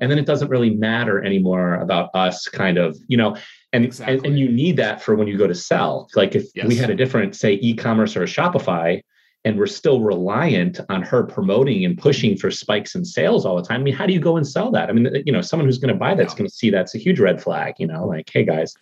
and then it doesn't really matter anymore about us kind of you know and exactly. and, and, you need that for when you go to sell like if yes. we had a different say e-commerce or a shopify and we're still reliant on her promoting and pushing for spikes in sales all the time i mean how do you go and sell that i mean you know someone who's going to buy that's no. going to see that's a huge red flag you know like hey guys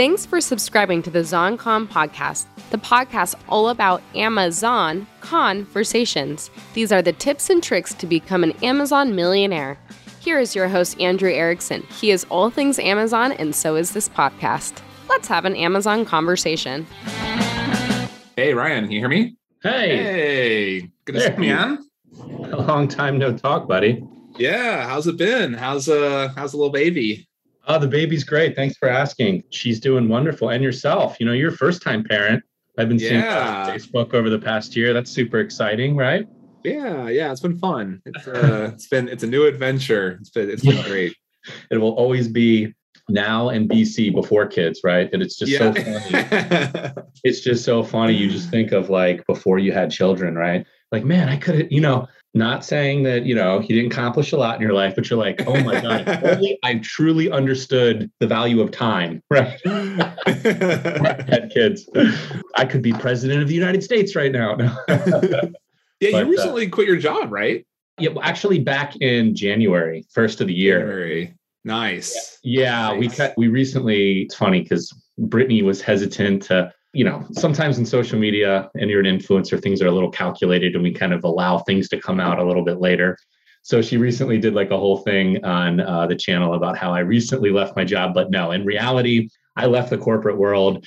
Thanks for subscribing to the ZonCon podcast, the podcast all about Amazon conversations. These are the tips and tricks to become an Amazon millionaire. Here is your host, Andrew Erickson. He is all things Amazon, and so is this podcast. Let's have an Amazon conversation. Hey, Ryan, can you hear me? Hey. Hey. Good to see you, man. A long time no talk, buddy. Yeah, how's it been? How's uh how's the little baby? Oh, the baby's great. Thanks for asking. She's doing wonderful. And yourself, you know, you're a first time parent. I've been seeing yeah. Facebook over the past year. That's super exciting, right? Yeah, yeah, it's been fun. It's uh it's been it's a new adventure. It's been it's been great. It will always be now and BC before kids, right? And it's just yeah. so funny. it's just so funny. You just think of like before you had children, right? Like, man, I could have, you know, not saying that you know you didn't accomplish a lot in your life but you're like oh my god only i truly understood the value of time. Right. Had kids. I could be president of the united states right now. Yeah you uh, recently uh, quit your job right? Yeah well, actually back in january first of the year. January. nice. Yeah nice. we cut we recently it's funny because brittany was hesitant to you know, sometimes in social media and you're an influencer, things are a little calculated and we kind of allow things to come out a little bit later. So she recently did like a whole thing on uh, the channel about how I recently left my job. But no, in reality, I left the corporate world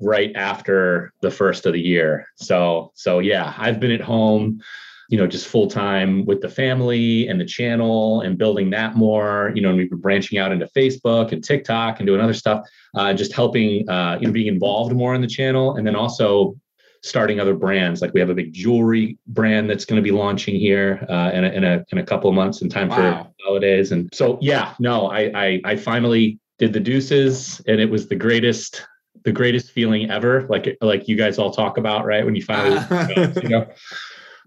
right after the first of the year. So, so yeah, I've been at home you know, just full time with the family and the channel and building that more, you know, and we've been branching out into Facebook and TikTok and doing other stuff, uh, just helping, uh, you know, being involved more in the channel. And then also starting other brands. Like we have a big jewelry brand that's going to be launching here uh, in, a, in, a, in a couple of months in time wow. for holidays. And so, yeah, no, I, I, I finally did the deuces and it was the greatest the greatest feeling ever like like you guys all talk about right when you finally you know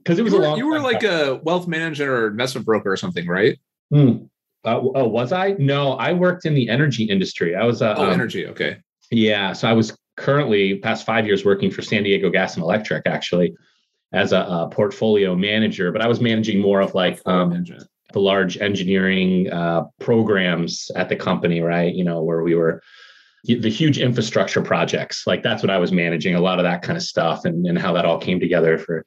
because it was you were, a long. You were like a wealth manager or investment broker or something, right? Hmm. Uh, oh, was I? No, I worked in the energy industry. I was. Uh, oh, um, energy. Okay. Yeah, so I was currently past five years working for San Diego Gas and Electric, actually, as a, a portfolio manager. But I was managing more of like um, the large engineering uh, programs at the company, right? You know, where we were the huge infrastructure projects. Like that's what I was managing, a lot of that kind of stuff, and and how that all came together for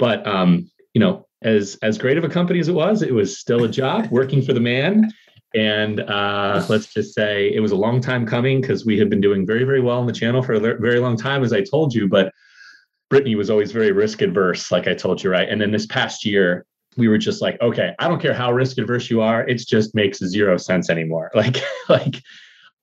but um, you know, as as great of a company as it was, it was still a job working for the man. And uh, let's just say it was a long time coming because we had been doing very, very well on the channel for a very long time, as I told you. But Brittany was always very risk adverse, like I told you, right? And then this past year, we were just like, okay, I don't care how risk adverse you are, it just makes zero sense anymore. Like, like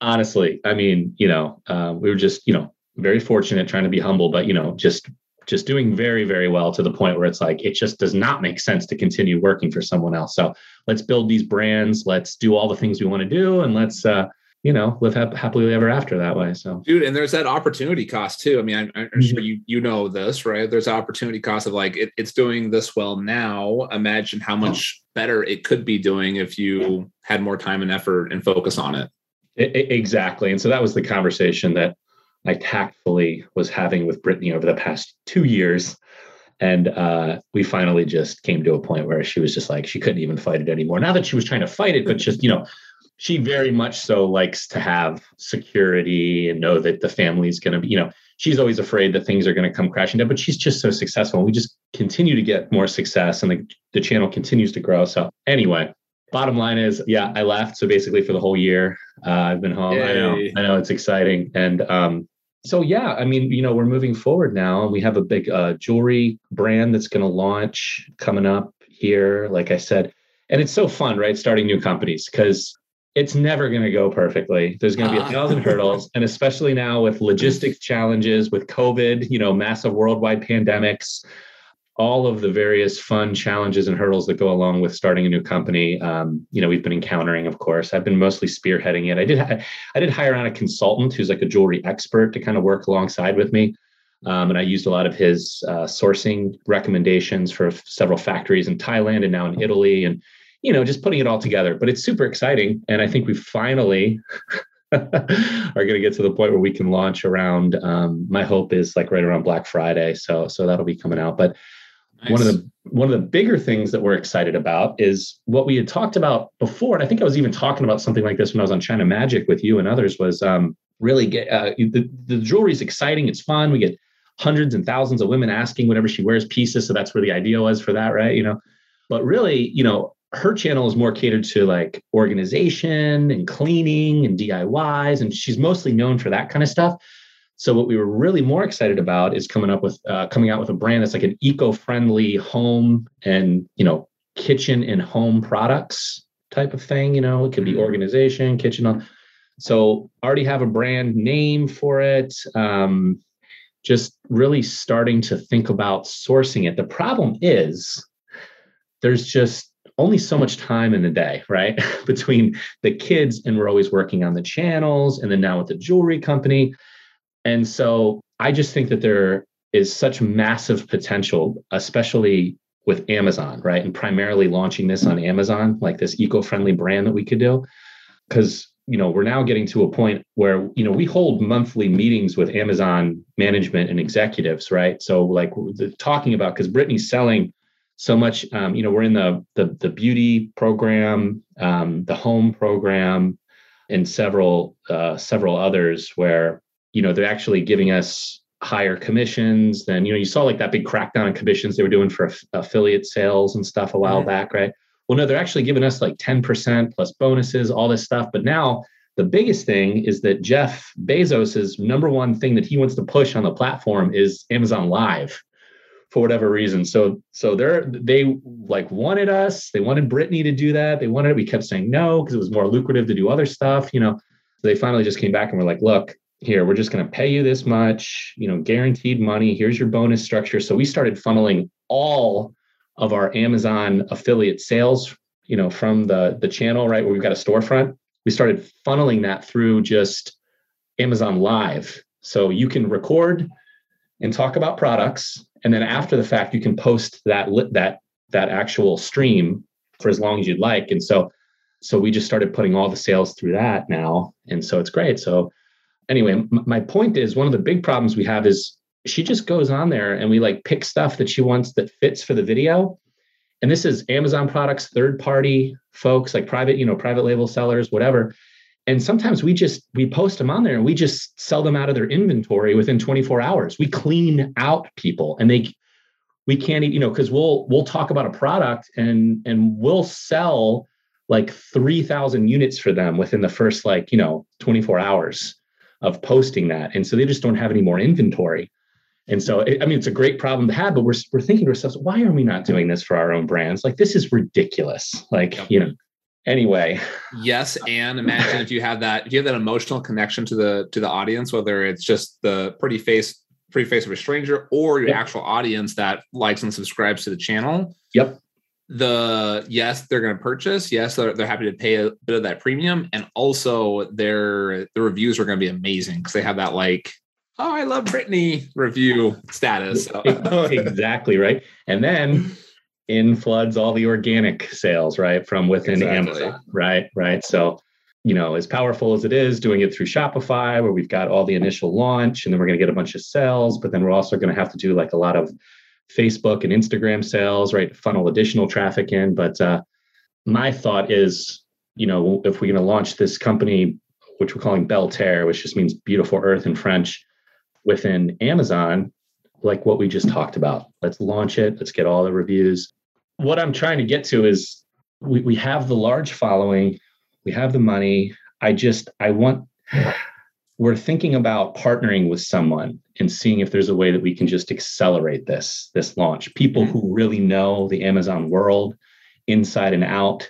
honestly, I mean, you know, uh, we were just, you know, very fortunate, trying to be humble, but you know, just just doing very, very well to the point where it's like, it just does not make sense to continue working for someone else. So let's build these brands. Let's do all the things we want to do. And let's, uh, you know, live ha- happily ever after that way. So, dude, and there's that opportunity cost too. I mean, I'm, I'm mm-hmm. sure you you know this, right? There's opportunity cost of like it, it's doing this well now. Imagine how much better it could be doing if you had more time and effort and focus on it. it exactly. And so that was the conversation that I tactfully was having with Brittany over the past two years. And uh, we finally just came to a point where she was just like, she couldn't even fight it anymore. Not that she was trying to fight it, but just, you know, she very much so likes to have security and know that the family's going to be, you know, she's always afraid that things are going to come crashing down, but she's just so successful. We just continue to get more success and the, the channel continues to grow. So, anyway, bottom line is, yeah, I left. So, basically, for the whole year, uh, I've been home. Yay. I know, I know it's exciting. And, um, so yeah, I mean, you know, we're moving forward now, and we have a big uh, jewelry brand that's going to launch coming up here. Like I said, and it's so fun, right? Starting new companies because it's never going to go perfectly. There's going to be a ah. thousand hurdles, and especially now with logistics challenges, with COVID, you know, massive worldwide pandemics all of the various fun challenges and hurdles that go along with starting a new company um, you know we've been encountering of course i've been mostly spearheading it i did i did hire on a consultant who's like a jewelry expert to kind of work alongside with me Um, and I used a lot of his uh, sourcing recommendations for several factories in Thailand and now in Italy, and you know, just putting it all together. But it's super exciting, and I think we finally are going to get to the point where we can launch around. Um, my hope is like right around Black Friday, so so that'll be coming out. But nice. one of the one of the bigger things that we're excited about is what we had talked about before, and I think I was even talking about something like this when I was on China Magic with you and others. Was um, really get uh, the the jewelry is exciting, it's fun. We get hundreds and thousands of women asking whenever she wears pieces. So that's where the idea was for that, right? You know, but really, you know, her channel is more catered to like organization and cleaning and DIYs, and she's mostly known for that kind of stuff. So what we were really more excited about is coming up with uh, coming out with a brand that's like an eco-friendly home and you know kitchen and home products type of thing. You know, it could be mm-hmm. organization, kitchen. So already have a brand name for it. Um, just really starting to think about sourcing it. The problem is there's just only so much time in the day, right? Between the kids and we're always working on the channels and then now with the jewelry company. And so I just think that there is such massive potential, especially with Amazon, right? And primarily launching this on Amazon, like this eco-friendly brand that we could do. Because you know we're now getting to a point where you know we hold monthly meetings with amazon management and executives right so like talking about because brittany's selling so much um, you know we're in the the, the beauty program um, the home program and several uh, several others where you know they're actually giving us higher commissions than you know you saw like that big crackdown on commissions they were doing for affiliate sales and stuff a while mm-hmm. back right well, no, they're actually giving us like 10% plus bonuses, all this stuff. But now the biggest thing is that Jeff Bezos's number one thing that he wants to push on the platform is Amazon Live for whatever reason. So so they're they like wanted us, they wanted Brittany to do that. They wanted it. We kept saying no because it was more lucrative to do other stuff, you know. So they finally just came back and were like, look, here, we're just going to pay you this much, you know, guaranteed money. Here's your bonus structure. So we started funneling all of our Amazon affiliate sales, you know, from the the channel, right, where we've got a storefront, we started funneling that through just Amazon Live. So you can record and talk about products, and then after the fact, you can post that that that actual stream for as long as you'd like. And so, so we just started putting all the sales through that now, and so it's great. So anyway, m- my point is one of the big problems we have is she just goes on there and we like pick stuff that she wants that fits for the video. And this is Amazon products, third party folks, like private, you know, private label sellers, whatever. And sometimes we just we post them on there and we just sell them out of their inventory within 24 hours. We clean out people and they we can't you know because we'll we'll talk about a product and and we'll sell like 3000 units for them within the first like you know 24 hours of posting that and so they just don't have any more inventory and so, I mean, it's a great problem to have, but we're, we're thinking to ourselves, why are we not doing this for our own brands? Like, this is ridiculous. Like, yep. you know, anyway. Yes. And imagine if you have that, if you have that emotional connection to the, to the audience, whether it's just the pretty face, pretty face of a stranger or your yep. actual audience that likes and subscribes to the channel. Yep. The yes, they're going to purchase. Yes, they're, they're happy to pay a bit of that premium, and also their the reviews are going to be amazing because they have that like oh, I love Brittany review status. exactly right. And then in floods all the organic sales, right, from within exactly. Amazon, right, right. So, you know, as powerful as it is, doing it through Shopify, where we've got all the initial launch, and then we're going to get a bunch of sales, but then we're also going to have to do like a lot of Facebook and Instagram sales, right, funnel additional traffic in. But uh, my thought is, you know, if we're going to launch this company, which we're calling Belle Terre, which just means beautiful earth in French, within Amazon, like what we just talked about. Let's launch it. Let's get all the reviews. What I'm trying to get to is we, we have the large following, we have the money. I just, I want, we're thinking about partnering with someone and seeing if there's a way that we can just accelerate this, this launch. People mm-hmm. who really know the Amazon world inside and out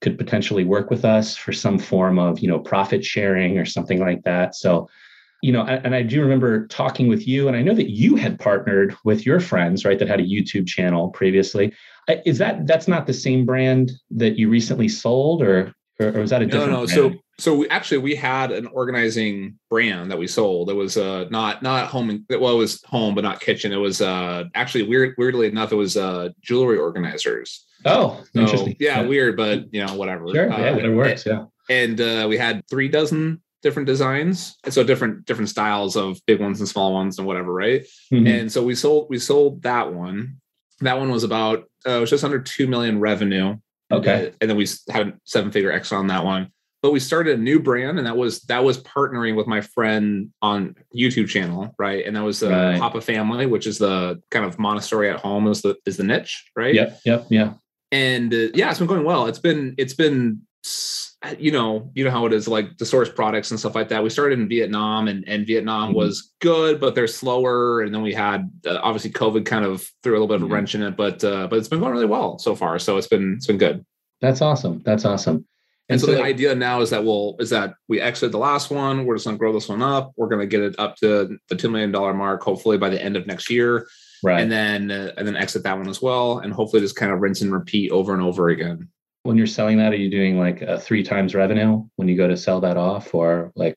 could potentially work with us for some form of, you know, profit sharing or something like that. So you know, and I do remember talking with you, and I know that you had partnered with your friends, right, that had a YouTube channel previously. Is that that's not the same brand that you recently sold, or or, was that a different? No, no. So, so we, actually, we had an organizing brand that we sold. It was uh not not home. Well, it was home, but not kitchen. It was uh actually weird. Weirdly enough, it was uh jewelry organizers. Oh, So, interesting. yeah, weird, but you know, whatever. Sure. Uh, yeah, it works. Yeah. and uh, we had three dozen different designs and so different different styles of big ones and small ones and whatever right Mhm. and so we sold we sold that one that one was about uh, it was just under 2 million revenue Okay. Uh, and then we had a seven figure exit on that one but we started a new brand and that was that was partnering with my friend on youtube channel right and that was the Right. papa family which is the kind of Montessori at home is the is the niche right Yep. Yep. Yeah. and uh, yeah, it's been going well. It's been it's been you know you know how it is like the source products and stuff like that. We started in Vietnam, and and Vietnam Mhm. was good, but they're slower. And then we had uh, obviously COVID kind of threw a little bit of a wrench in it, but uh, but it's been going really well so far. So it's been it's been good. That's awesome. That's awesome. And, so, the like- idea now is that we'll is that we exit the last one. We're just going to grow this one up. We're going to get it up to the two million dollar mark, hopefully by the end of next year, right. and then uh, and then exit that one as well, and hopefully just kind of rinse and repeat over and over again. When you're selling that, are you doing like a three times revenue when you go to sell that off, or like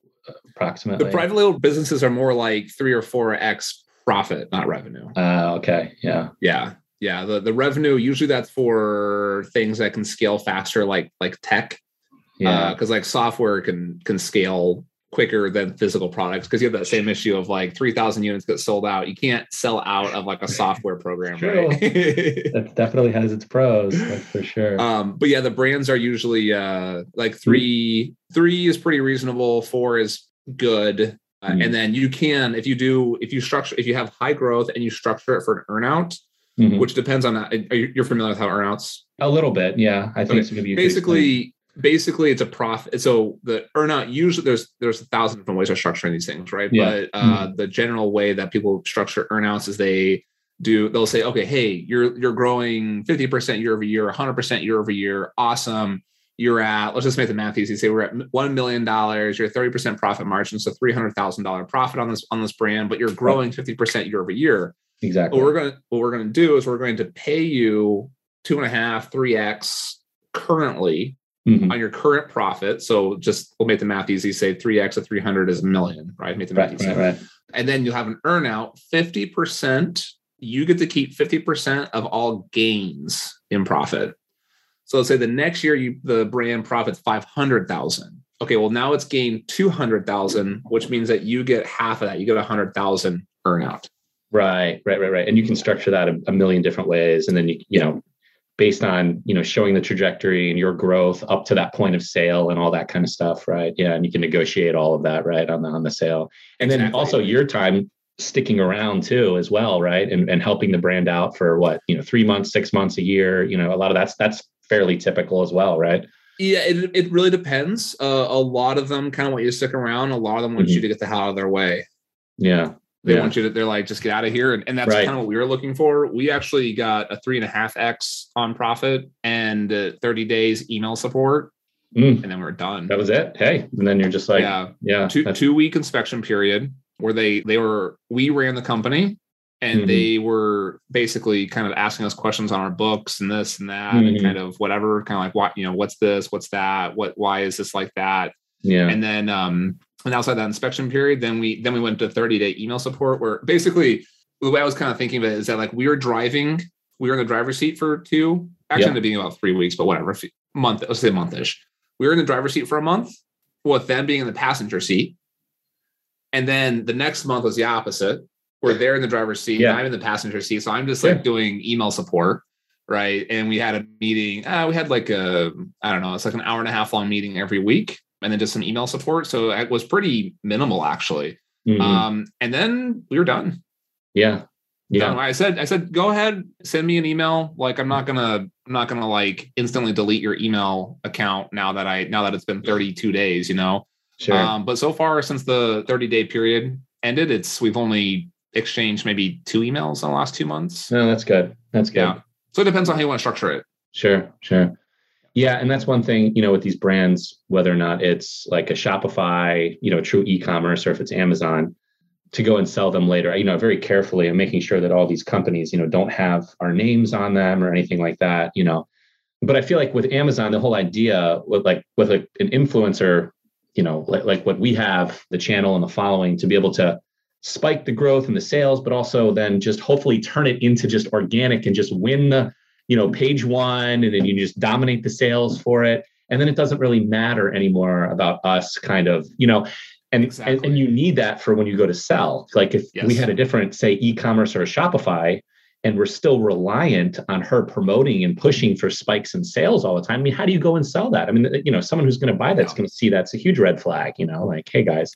approximately? The private label businesses are more like three or four x profit, not revenue. Uh, okay. Yeah. Yeah, yeah. The the revenue usually that's for things that can scale faster, like like tech. Yeah. because like software can can scale quicker than physical products because you have that same issue of like 3000 units get sold out you can't sell out of like a software program True. right that definitely has its pros, that's for sure. um but yeah the brands are usually uh like three three is pretty reasonable four is good uh, Mhm. and then you can if you do if you structure if you have high growth and you structure it for an earnout Mhm. which depends on that are you, you're familiar with how earnouts A little bit. Yeah. I think Okay. it's going to be a good explain. basically basically it's a profit so the earnout usually there's there's a thousand different ways of structuring these things right? Yeah. but uh the general way that people structure earnouts is they do they'll say okay hey you're you're growing 50% year over year 100% year over year awesome. You're at let's just make the math easy say we're at $1 million you're 30% profit margin so $300000 profit on this on this brand but you're growing 50% year over year. Exactly. what we're going to what we're going to do is we're going to pay you two and a half three x currently Mhm. on your current profit. So just we'll make the math easy. Say three x of three hundred is a million, right? Make the math Right, easy. right, right. And then you'll have an earnout. Fifty percent. You get to keep fifty percent of all gains in profit. So let's say the next year you the brand profits five hundred thousand. Okay, well now it's gained two hundred thousand, which means that you get half of that. You get a hundred thousand earnout. Right, right, right, right. And you can structure that a, a million different ways. And then you, you know, based on, you know, showing the trajectory and your growth up to that point of sale and all that kind of stuff. Right. Yeah. And you can negotiate all of that, right, on the on the sale. And then Exactly. also your time sticking around too as well, right? And and helping the brand out for what, you know, three months, six months, a year, you know, a lot of that's that's fairly typical as well, right? Yeah, it, it really depends. Uh, a lot of them kind of want you to stick around. A lot of them want Mhm. you to get the hell out of their way. Yeah. They yeah. want you to, they're like, just get out of here. And, and that's Right. kind of what we were looking for. We actually got a three and a half X on profit and uh, 30 days email support. Mm, And then we're done. that was it. Hey. And then you're just like, yeah, yeah. Two, two week inspection period where they, they were, we ran the company and Mhm. they were basically kind of asking us questions on our books and this and that and Mhm. kind of whatever, kind of like what, you know, what's this, what's that, what, why is this like that? yeah. and then um and outside that inspection period then we then we went to 30 day email support where basically the way i was kind of thinking of it is that like we were driving we were in the driver's seat for two actually ended up being about three weeks but whatever month let's say monthish. We were in the driver's seat for a month with them being in the passenger seat. And then the next month was the opposite where they're in the driver's seat Yeah. i'm in the passenger seat so i'm just like Yeah. doing email support right? And we had a meeting uh, we had like a i don't know it's like an hour and a half long meeting every week and then just some email support so it was pretty minimal actually Mhm. um and then we were done yeah. Yeah. Done. i said i said go ahead send me an email like i'm not gonna i'm not gonna like instantly delete your email account now that i now that it's been 32 days you know Sure. um but so far since the 30 day period ended it's we've only exchanged maybe two emails in the last two months no, that's good. That's good. yeah so it depends on how you want to structure it Sure, sure. Yeah, and that's one thing, you know, with these brands, whether or not it's like a Shopify, you know, true e-commerce or if it's Amazon, to go and sell them later, you know, very carefully and making sure that all these companies, you know, don't have our names on them or anything like that, you know. but I feel like with Amazon, the whole idea with like with an influencer, you know, like, like what we have, the channel and the following to be able to spike the growth and the sales, but also then just hopefully turn it into just organic and just win the, you know, page one, and then you just dominate the sales for it. And then it doesn't really matter anymore about us kind of, you know, and, exactly. and, and you need that for when you go to sell. Like if yes. we had a different, say, e-commerce or a Shopify, and we're still reliant on her promoting and pushing for spikes in sales all the time. I mean, how do you go and sell that? I mean, you know, someone who's going to buy that's going to see that's a huge red flag. You know, like, hey guys,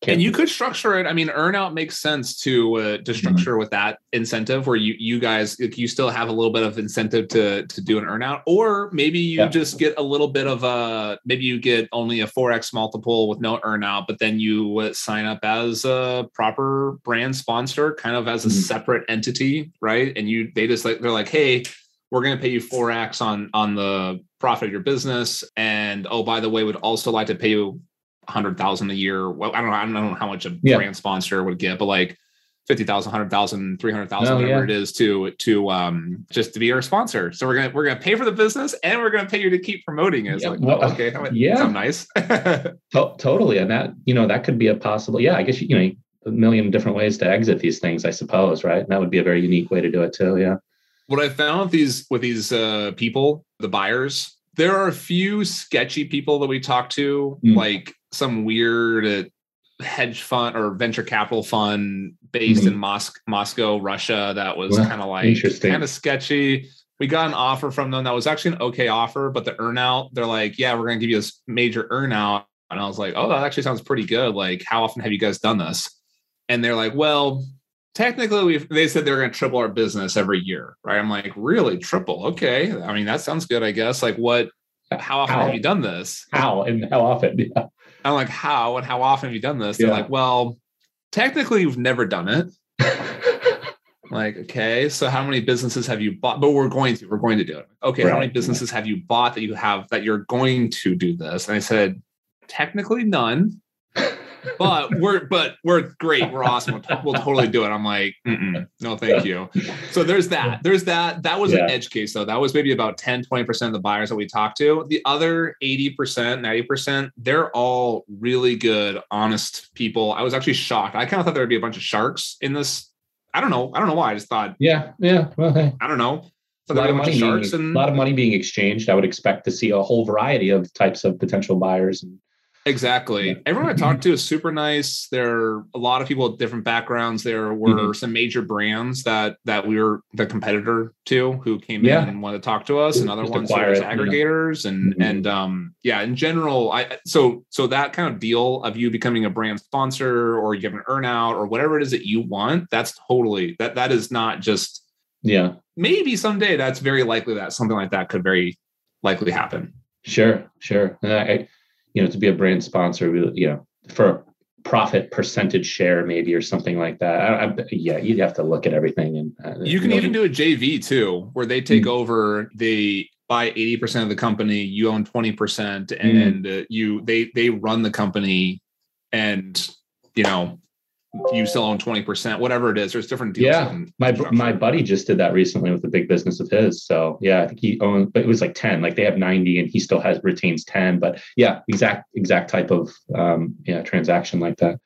can't and you could structure it. I mean, earnout makes sense to uh, to mm-hmm. structure mm-hmm. with that incentive, where you you guys you still have a little bit of incentive to to do an earnout, or maybe you yeah. just get a little bit of a maybe you get only a four x multiple with no earnout, but then you uh, sign up as a proper brand sponsor, kind of as a mm-hmm. separate entity, right? And you they just like they're like, hey, we're going to pay you four x on on the profit of your business, and oh by the way, would also like to pay you hundred thousand a year. Well, I don't know. I don't know how much a yeah. brand sponsor would get, but like 50,000, 100,000, 300,000, whatever yeah. it is to, to, um, just to be our sponsor. So we're going to, we're going to pay for the business and we're going to pay you to keep promoting it. It's yeah, like, well, oh, okay. yeah. nice. to- totally. And that, you know, that could be a possible, yeah, I guess, you know, a million different ways to exit these things, I suppose. Right. And that would be a very unique way to do it too. Yeah. What I found with these, with these, uh, people, the buyers, there are a few sketchy people that we talk to, mm. like some weird uh, hedge fund or venture capital fund based mm-hmm. in Mos- Moscow, Russia. That was well, kind of like kind of sketchy. We got an offer from them that was actually an okay offer, but the earnout, they're like, yeah, we're going to give you this major earnout. And I was like, oh, that actually sounds pretty good. Like, how often have you guys done this? And they're like, well, technically we they said they're going to triple our business every year right i'm like really triple okay i mean that sounds good i guess like what how often how? have you done this how and how often yeah. I'm like, how and how often have you done this? They're like, well, technically you've never done it. like, okay, so how many businesses have you bought? But we're going to, we're going to do it. Okay, right. how many businesses have you bought that you have that you're going to do this? And I said, technically none but we're but we're great. We're awesome. We'll, we'll totally do it. I'm like, no, thank you. So there's that. There's that. That was yeah. an edge case though. That was maybe about 10, 20% of the buyers that we talked to. The other 80%, 90%, they're all really good, honest people. I was actually shocked. I kind of thought there would be a bunch of sharks in this. I don't know. I don't know why. I just thought, yeah, yeah. Well. I don't know. a lot, of money being, and, a lot of money being exchanged. I would expect to see a whole variety of types of potential buyers and Exactly. Everyone I talked to is super nice. There are a lot of people with different backgrounds. There were mm-hmm. some major brands that that we were the competitor to who came yeah. in and wanted to talk to us, and other Just ones are aggregators and mm-hmm. and um yeah, in general, I so so that kind of deal of you becoming a brand sponsor or you have an earnout or whatever it is that you want, that's totally that that is not just yeah. Maybe someday that's very likely that something like that could very likely happen. Sure, sure. And I you know, to be a brand sponsor, you know, for profit percentage share maybe or something like that. I, I, yeah, you'd have to look at everything. And uh, you can even do a JV too, where they take mm-hmm. over the buy 80% of the company, you own 20% mm. and mm-hmm. uh, you they they run the company and you know you still own 20%, whatever it is. There's different deals. Yeah. My my buddy just did that recently with a big business of his. So yeah, I think he owned, but it was like 10. Like they have 90 and he still has retains 10. But yeah, exact exact type of um yeah, transaction like that.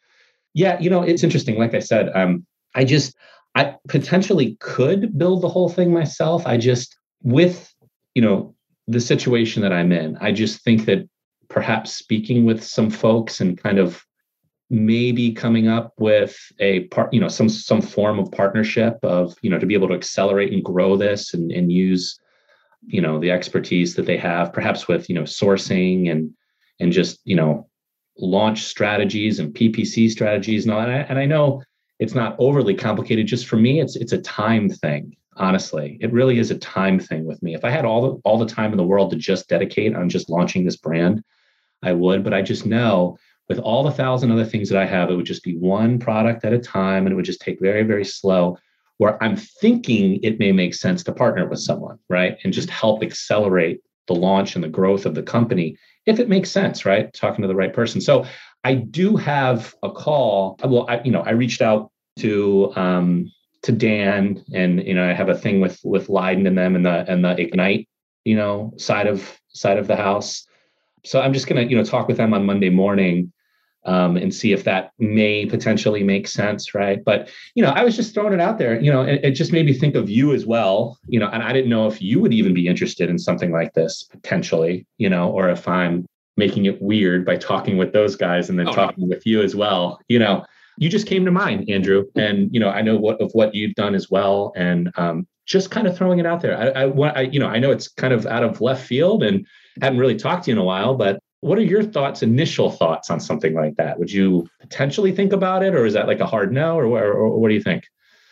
Yeah, you know, it's interesting. Like I said, um, I just I potentially could build the whole thing myself. I just with, you know, the situation that I'm in, I just think that perhaps speaking with some folks and kind of maybe coming up with a part you know some some form of partnership of you know to be able to accelerate and grow this and, and use you know the expertise that they have perhaps with you know sourcing and and just you know launch strategies and ppc strategies and all that. And I, and I know it's not overly complicated. Just for me it's it's a time thing honestly. It really is a time thing with me. If i had all the all the time in the world to just dedicate on just launching this brand i would. But i just know with all the thousand other things that I have, it would just be one product at a time and it would just take very, very slow. Where I'm thinking it may make sense to partner with someone, right? And just help accelerate the launch and the growth of the company if it makes sense, right? Talking to the right person. So I do have a call. Well, I, you know, I reached out to um, to Dan, and you know, I have a thing with with Leiden and them and the and the Ignite you know, side of side of the house. So I'm just gonna, you know, talk with them on Monday morning um, and see if that may potentially make sense, right? But you know, I was just throwing it out there, you know, it, it just made me think of you as well, you know, and I didn't know if you would even be interested in something like this potentially, you know, or if I'm making it weird by talking with those guys and then oh, talking with you as well, you know. You just came to mind, Andrew, and you know I know what of what you've done as well, and um, just kind of throwing it out there. I, I, I, you know, I know it's kind of out of left field, and hadn't really talked to you in a while, but what are your thoughts, initial thoughts on something like that? Would you potentially think about it, or is that like a hard no, or, or, or what do you think?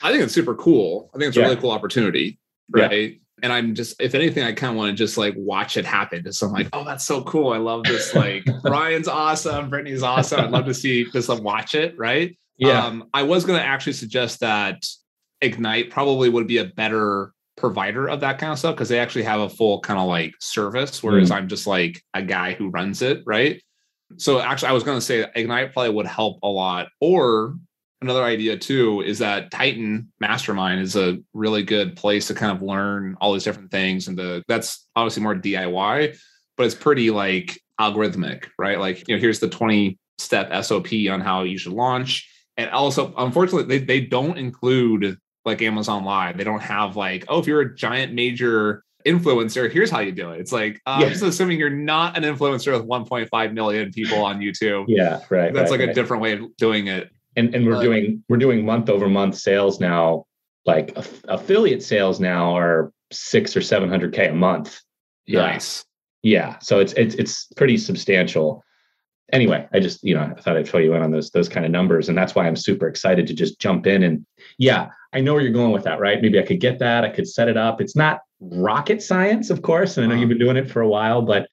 I think it's super cool. I think it's a yeah. really cool opportunity, right? Yeah. And I'm just, if anything, I kind of want to just like watch it happen. Just I'm like, oh, that's so cool. I love this. Like Ryan's awesome, Brittany's awesome. I'd love to see just like watch it, right? Yeah. Um, I was going to actually suggest that Ignite probably would be a better provider of that kind of stuff because they actually have a full kind of like service, whereas mm. I'm just like a guy who runs it, right? So actually, I was going to say Ignite probably would help a lot. Or another idea too is that Titan Mastermind is a really good place to kind of learn all these different things, and the that's obviously more DIY, but it's pretty like algorithmic, right? Like you know, here's the 20 step SOP on how you should launch. And also, unfortunately, they, they don't include like Amazon Live. They don't have like, oh, if you're a giant major influencer, here's how you do it. It's like, uh, yeah. I'm just assuming you're not an influencer with 1.5 million people on YouTube. Yeah, right. That's right, like right. a different way of doing it. And and we're but, doing we're doing month over month sales now. Like aff- affiliate sales now are six or seven hundred k a month. Yeah. Nice. Yeah, so it's it's it's pretty substantial anyway, I just, you know, I thought I'd fill you in on those those kind of numbers. And that's why I'm super excited to just jump in and yeah, I know where you're going with that, right? Maybe I could get that. I could set it up. It's not rocket science, of course. And I know you've been doing it for a while, but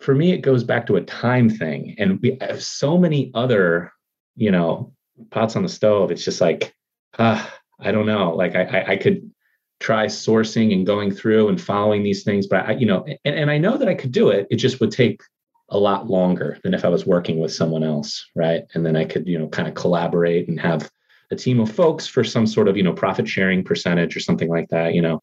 for me, it goes back to a time thing. And we have so many other, you know, pots on the stove. It's just like, uh, I don't know. Like I, I, I could try sourcing and going through and following these things, but I, you know, and, and I know that I could do it. It just would take a lot longer than if I was working with someone else, right? And then I could, you know, kind of collaborate and have a team of folks for some sort of, you know, profit sharing percentage or something like that. You know,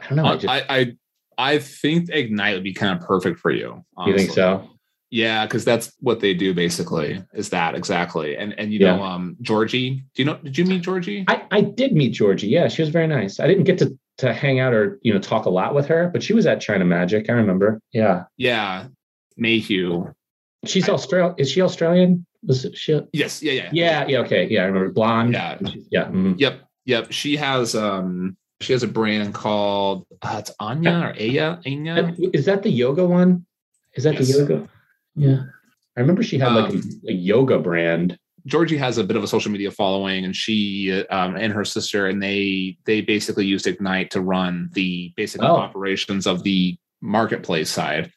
I don't know. I just, I, I, I think Ignite would be kind of perfect for you. Honestly. You think so? Yeah, because that's what they do basically. Is that exactly? And and you yeah. know, um, Georgie. Do you know? Did you meet Georgie? I I did meet Georgie. Yeah, she was very nice. I didn't get to to hang out or you know talk a lot with her, but she was at China Magic. I remember. Yeah. Yeah. Mayhew. She's Australian. Is she Australian? Was it she? Yes. Yeah. Yeah. Yeah. Yeah. Okay. Yeah. I remember blonde. Yeah. Yeah. Mm-hmm. Yep. Yep. She has um she has a brand called uh, it's Anya or Aya Anya. Is that the yoga one? Is that yes. the yoga? Yeah. I remember she had like um, a, a, yoga brand. Georgie has a bit of a social media following, and she um, and her sister, and they they basically used Ignite to run the basic oh. operations of the marketplace side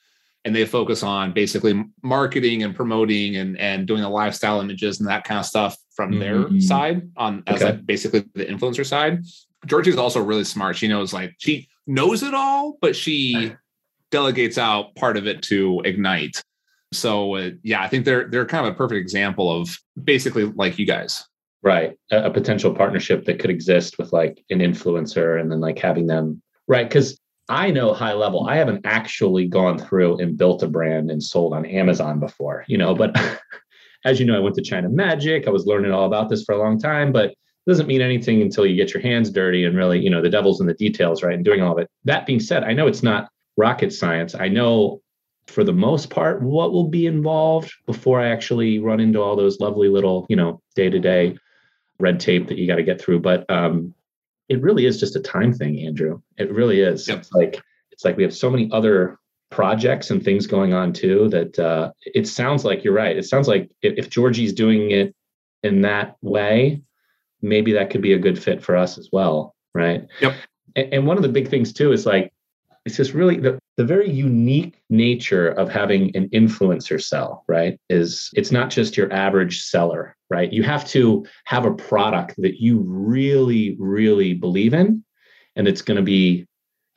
and they focus on basically marketing and promoting and and doing the lifestyle images and that kind of stuff from mm-hmm. their side on as okay. like basically the influencer side. Georgie's also really smart. She knows like she knows it all, but she delegates out part of it to Ignite. So uh, yeah, I think they're they're kind of a perfect example of basically like you guys. Right. A, a potential partnership that could exist with like an influencer and then like having them right because I know high level. I haven't actually gone through and built a brand and sold on Amazon before, you know, but as you know, I went to China Magic. I was learning all about this for a long time, but it doesn't mean anything until you get your hands dirty and really, you know, the devil's in the details, right? And doing all of it. That being said, I know it's not rocket science. I know for the most part what will be involved before I actually run into all those lovely little, you know, day to day red tape that you got to get through. But um, it really is just a time thing, Andrew. It really is. Yep. It's like it's like we have so many other projects and things going on too that uh, it sounds like you're right. It sounds like if, if Georgie's doing it in that way, maybe that could be a good fit for us as well, right? Yep. And, and one of the big things too is like it's just really the, the very unique nature of having an influencer sell, right? Is it's not just your average seller, right? You have to have a product that you really, really believe in. And it's going to be,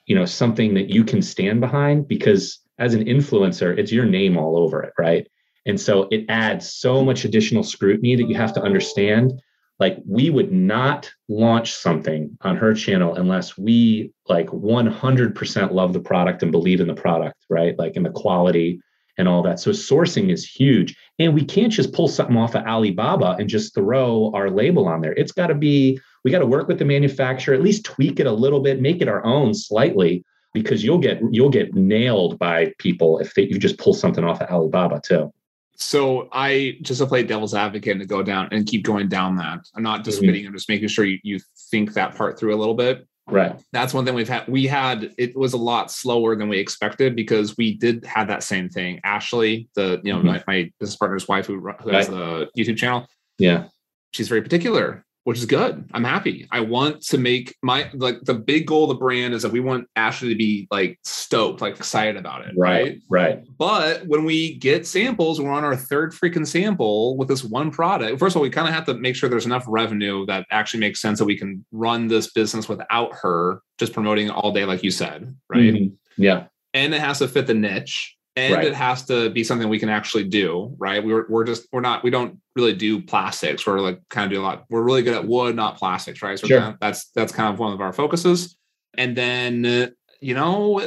you know, something that you can stand behind because as an influencer, it's your name all over it, right? And so it adds so much additional scrutiny that you have to understand like we would not launch something on her channel unless we like 100% love the product and believe in the product right? Like in the quality and all that. So sourcing is huge. And we can't just pull something off of alibaba and just throw our label on there. It's got to be we got to work with the manufacturer at least tweak it a little bit make it our own slightly because you'll get you'll get nailed by people if they, you just pull something off of alibaba too so I just to play devil's advocate and to go down and keep going down that. I'm not just mm-hmm. I'm just making sure you, you think that part through a little bit. Right. That's one thing we've had. We had it was a lot slower than we expected because we did have that same thing. Ashley, the you know mm-hmm. my, my, business partner's wife who, who has right. the YouTube channel. Yeah. She's very particular which is good. I'm happy. I want to make my like the big goal of the brand is that we want Ashley to be like stoked, like excited about it. Right. Right. But when we get samples, we're on our third freaking sample with this one product. First of all, we kind of have to make sure there's enough revenue that actually makes sense that we can run this business without her just promoting all day, like you said. Right. Mm-hmm. Yeah. And it has to fit the niche and right. it has to be something we can actually do right? We're, we're just we're not we don't really do plastics. We're like kind of do a lot we're really good at wood not plastics right? So sure. kind of, that's that's kind of one of our focuses. And then you know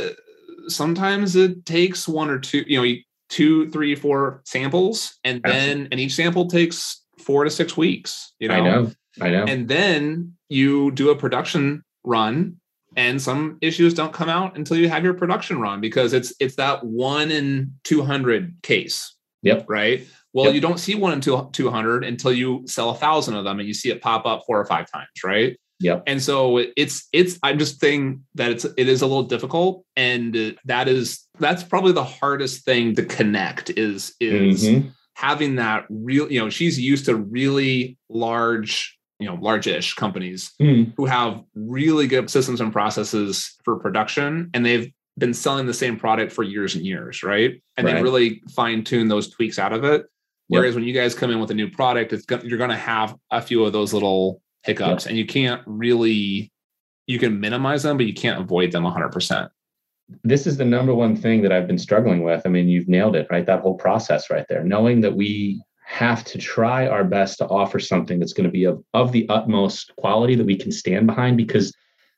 sometimes it takes one or two you know two three four samples and then and each sample takes four to six weeks you know? i know i know. And then you do a production run and some issues don't come out until you have your production run because it's it's that one in 200 case. Yep. Right? Well yep. you don't see one in 200 until you sell a thousand of them and you see it pop up four or five times right? Yep. And so it's it's i'm just saying that it's it is a little difficult and that is that's probably the hardest thing to connect is is mm-hmm. having that real you know she's used to really large you know large-ish companies mm. who have really good systems and processes for production and they've been selling the same product for years and years right and right. they really fine-tune those tweaks out of it whereas yep. when you guys come in with a new product it's you're going to have a few of those little hiccups yep. and you can't really you can minimize them but you can't avoid them 100% this is the number one thing that I've been struggling with. I mean, you've nailed it, right? That whole process right there. Knowing that we have to try our best to offer something that's going to be of, of the utmost quality that we can stand behind because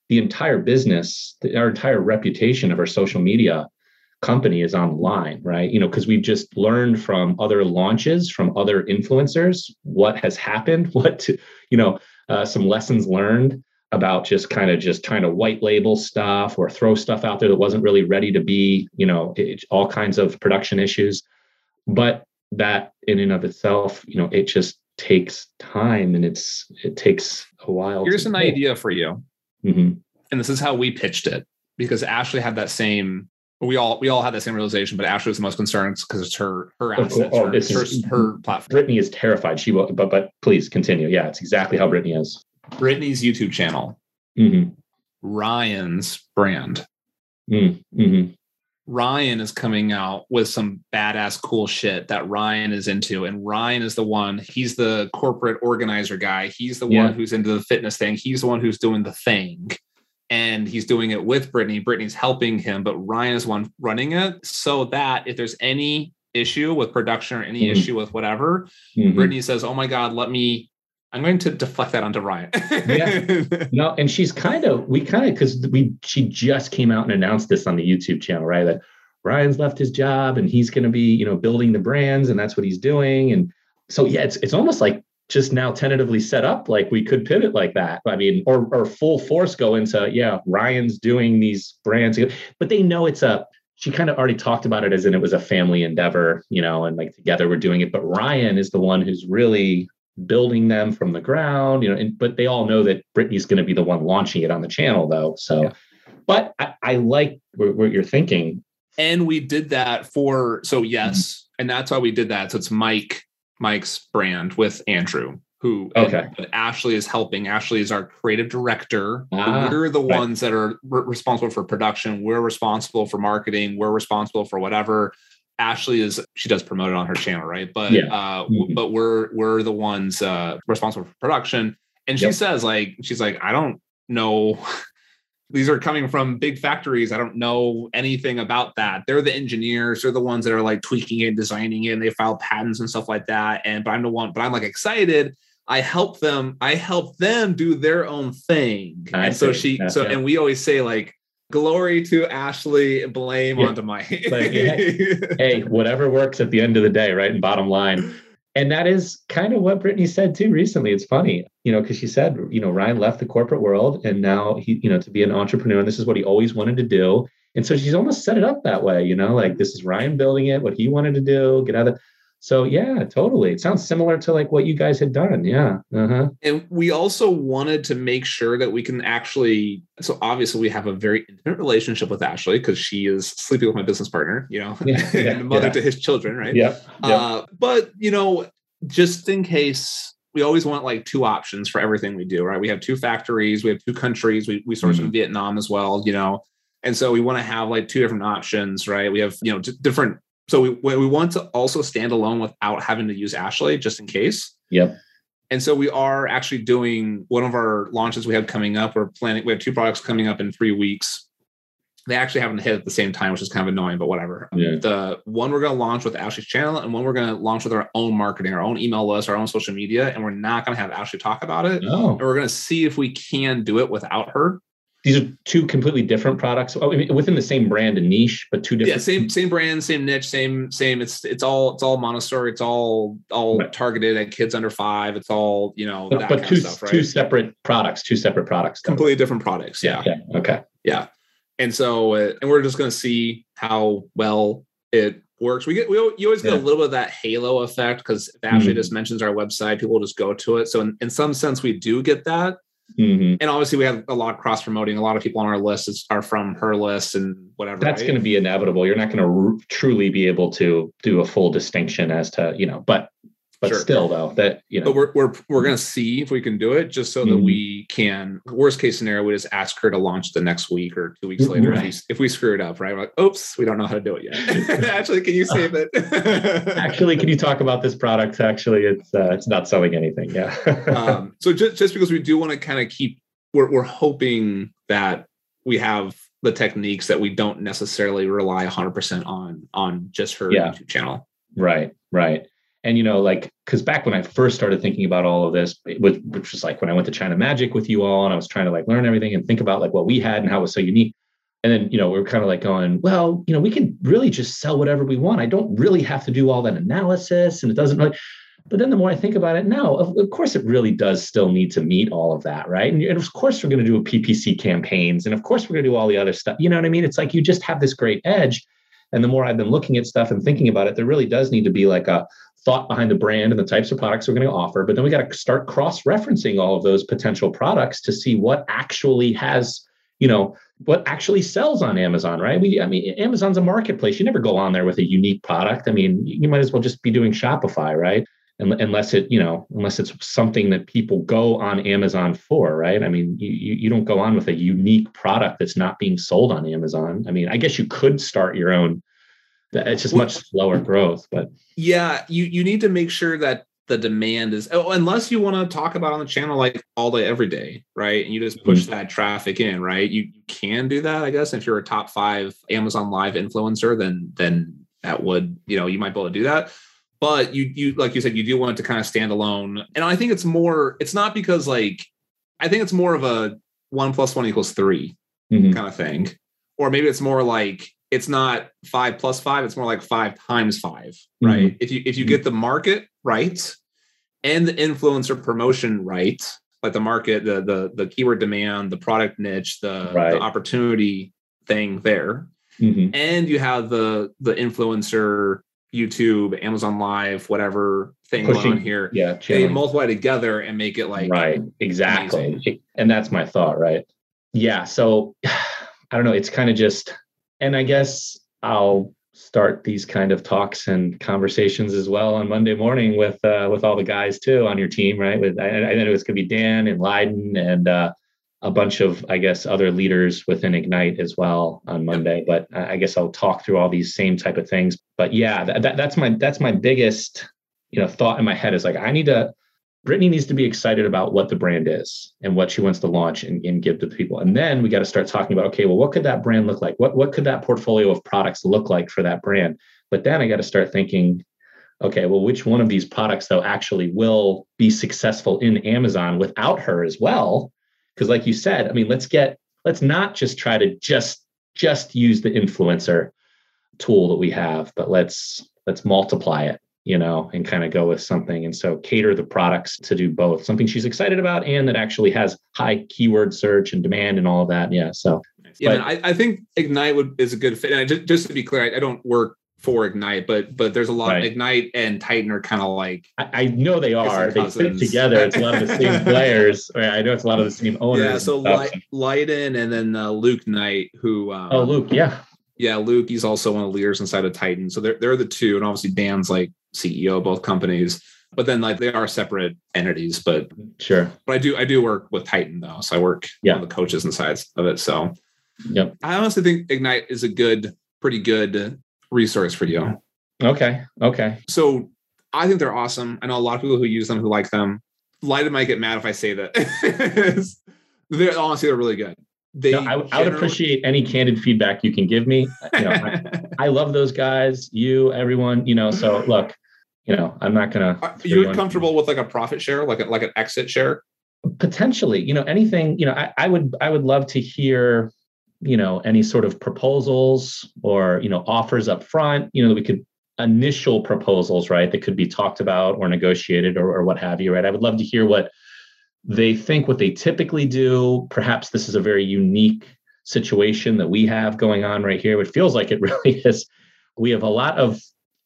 the entire business, our entire reputation of our social media company is online, right? You know, because we've just learned from other launches, from other influencers, what has happened, what, to, you know, uh, some lessons learned about just kind of just trying to white label stuff or throw stuff out there that wasn't really ready to be, you know, it, all kinds of production issues. But that in and of itself, you know, it just takes time and it's it takes a while. Here's an idea for you, mm-hmm. and this is how we pitched it because Ashley had that same. We all we all had that same realization, but Ashley was the most concerned because it's her her assets, oh, her, her, her, platform. Brittany is terrified. She will, but but please continue. Yeah, it's exactly how Brittany is. Brittany's YouTube channel, mm-hmm. Ryan's brand. Mm-hmm. Ryan is coming out with some badass cool shit that Ryan is into. And Ryan is the one, he's the corporate organizer guy. He's the yeah. one who's into the fitness thing. He's the one who's doing the thing. And he's doing it with Brittany. Brittany's helping him, but Ryan is one running it so that if there's any issue with production or any mm-hmm. issue with whatever, mm-hmm. Brittany says, Oh my God, let me I'm going to deflect that onto Ryan. yeah. No, and she's kind of we kind of because we she just came out and announced this on the YouTube channel, right? That Ryan's left his job and he's going to be, you know, building the brands and that's what he's doing. And so yeah, it's it's almost like just now tentatively set up like we could pivot like that. I mean, or or full force go into yeah, Ryan's doing these brands, but they know it's a she kind of already talked about it as in it was a family endeavor, you know, and like together we're doing it. But Ryan is the one who's really building them from the ground, you know, and, but they all know that Brittany's going to be the one launching it on the channel though. So, yeah. but I, I like what, what, you're thinking. And we did that for, so yes. Mm-hmm. And that's why we did that. So it's Mike, Mike's brand with Andrew, who okay. And, Ashley is helping. Ashley is our creative director. Ah, we're the right. ones that are responsible for production. We're responsible for marketing. We're responsible for whatever Ashley is she does promote it on her channel, right? But yeah. uh mm-hmm. but we're we're the ones uh responsible for production. And she yep. says like she's like I don't know these are coming from big factories. I don't know anything about that. They're the engineers, they're the ones that are like tweaking it, designing it, and they file patents and stuff like that. And but I'm the one, but I'm like excited I help them, I help them do their own thing. I and so she, so, and we always say like, glory to Ashley, blame Yeah. onto Mike. Like, hey, whatever works at the end of the day, right? And bottom line. And that is kind of what Brittany said too recently. It's funny, you know, because she said, you know, Ryan left the corporate world and now he, you know, to be an entrepreneur, and this is what he always wanted to do. And so she's almost set it up that way, you know, like this is Ryan building it, what he wanted to do, get out of. So yeah, totally. It sounds similar to like what you guys had done. Yeah. Uh-huh. And we also wanted to make sure that we can actually. So obviously, we have a very intimate relationship with Ashley because she is sleeping with my business partner, you know, Yeah, yeah, and mother yeah. to his children, right? Yep. Uh, but you know, just in case, we always want like two options for everything we do, right? We have two factories, we have two countries, we we source Mm-hmm. in Vietnam as well, you know, and so we want to have like two different options, right? We have you know d- different. So we we want to also stand alone without having to use Ashley, just in mm-hmm. case. Yep. And so we are actually doing one of our launches we have coming up. We're planning, we have two products coming up in three weeks. They actually haven't hit at the same time, which is kind of annoying, but whatever. Um, yeah. The one we're going to launch with Ashley's channel and one we're going to launch with our own marketing, our own email list, our own social media. And we're not going to have Ashley talk about it. Oh, And we're going to see if we can do it without her. These are two completely different products oh, I mean, within the same brand and niche, but two different. Yeah, same same brand, same niche, same same. It's it's all it's all Montessori. It's all all Right. targeted at kids under five. It's all you know but, that but kind two of stuff, right? two separate products, two separate products. though. completely different products. Yeah. Yeah. Okay. yeah and so uh, and we're just going to see how well it works we get we you always get Yeah. a little bit of that halo effect because if ashley Mhm. just mentions our website people will just go to it so in, in some sense we do get that Mhm. and obviously we have a lot of cross promoting a lot of people on our list are from her list and whatever That's right? going to be inevitable. You're not going to r- truly be able to do a full distinction as to you know, but but Sure. still though that you know but we're, we're we're going to see if we can do it just so that Mhm. we can worst case scenario we just ask her to launch the next week or two weeks later if, we, if we screw it up right We're like oops we don't know how to do it yet actually can you save it actually, can you talk about this product? Actually, it's uh, it's not selling anything. Yeah. um, so just, just because we do want to kind of keep we're, we're hoping that we have the techniques that we don't necessarily rely 100% on on just her Yeah. youtube channel Right, right. And you know, like, because back when I first started thinking about all of this, was, which was like when I went to China Magic with you all, and I was trying to like learn everything and think about like what we had and how it was so unique. And then, you know, we were kind of like going, well, you know, we can really just sell whatever we want. I don't really have to do all that analysis, and it doesn't really. But then the more I think about it, no, of, of course it really does still need to meet all of that, right? And, and of course we're going to do a PPC campaigns, and of course we're going to do all the other stuff. You know what I mean? It's like you just have this great edge. And the more I've been looking at stuff and thinking about it, there really does need to be like a thought behind the brand and the types of products we're going to offer. But then we got to start cross referencing all of those potential products to see what actually has, you know, what actually sells on Amazon, right? We, I mean, Amazon's a marketplace. You never go on there with a unique product. I mean, you might as well just be doing Shopify, right? Unless it, you know, unless it's something that people go on Amazon for, right? I mean, you, you you don't go on with a unique product that's not being sold on Amazon. I mean, I guess you could start your own. It's just much slower growth, but yeah you you need to make sure that the demand is oh, unless you want to talk about on the channel like all day every day right? And you just push that traffic in right? You, you can do that i guess if you're a top five amazon live influencer then then that would you know you might be able to do that. But you you like you said you do want it to kind of stand alone. And i think it's more it's not because like i think it's more of a one plus one equals three Mhm. kind of thing. Or maybe it's more like it's not five plus five it's more like five times five right if you if you get the market right and the influencer promotion right like the market the the the keyword demand the product niche the, Right. the opportunity thing there Mhm. and you have the the influencer youtube amazon live whatever thing going on here yeah, they multiply together and make it like right, exactly. And that's my thought, right? Yeah. So I don't know. It's kind of just, and I guess I'll start these kind of talks and conversations as well on Monday morning with uh, with all the guys too on your team, right? With I, I know it's gonna be Dan and Leiden and uh, a bunch of I guess other leaders within Ignite as well on Monday. But I I guess I'll talk through all these same type of things. But yeah, that, that, that's my that's my biggest you know thought in my head is like I need to Brittany needs to be excited about what the brand is and what she wants to launch and, and give to people. And then we got to start talking about, okay, well, what could that brand look like? What, what could that portfolio of products look like for that brand? But then I got to start thinking, okay, well, which one of these products though actually will be successful in Amazon without her as well? Because like you said, I mean, let's get let's not just try to just just use the influencer tool that we have, but let's let's multiply it, you know, and kind of go with something. And so cater the products to do both, something she's excited about and that actually has high keyword search and demand and all of that. Yeah. So yeah, but, I, I, think Ignite would is a good fit. And just, just to be clear, I, I don't work for Ignite, but but there's a lot right. Ignite and Titan are kind of like I, I, know they are. They fit together. It's a lot of the same players. I know it's a lot of the same owners. Yeah, so Light, Leiden and then uh, Luke Knight, who um, oh Luke, yeah, yeah, Luke. He's also one of the leaders inside of Titan. So they're they're the two, and obviously Dan's like CEO of both companies. But then like they are separate entities. But sure. But I do I do work with Titan though, so I work yeah. on the coaches and sides of it. So yep. I honestly think Ignite is a good, pretty good resource for you. Okay. Okay. So I think they're awesome. I know a lot of people who use them who like them. Lighted might get mad if I say that. they're honestly they're really good. They no, I, I, would appreciate any candid feedback you can give me. You know, I, I, love those guys, you, everyone. You know, so look, you know, I'm not gonna. Are you comfortable with like a profit share, like a, like an exit share? Potentially, you know, anything. You know, I, I would I would love to hear you know any sort of proposals or you know offers up front you know that we could initial proposals right that could be talked about or negotiated or, or what have you right i would love to hear what they think what they typically do perhaps this is a very unique situation that we have going on right here which feels like it really is we have a lot of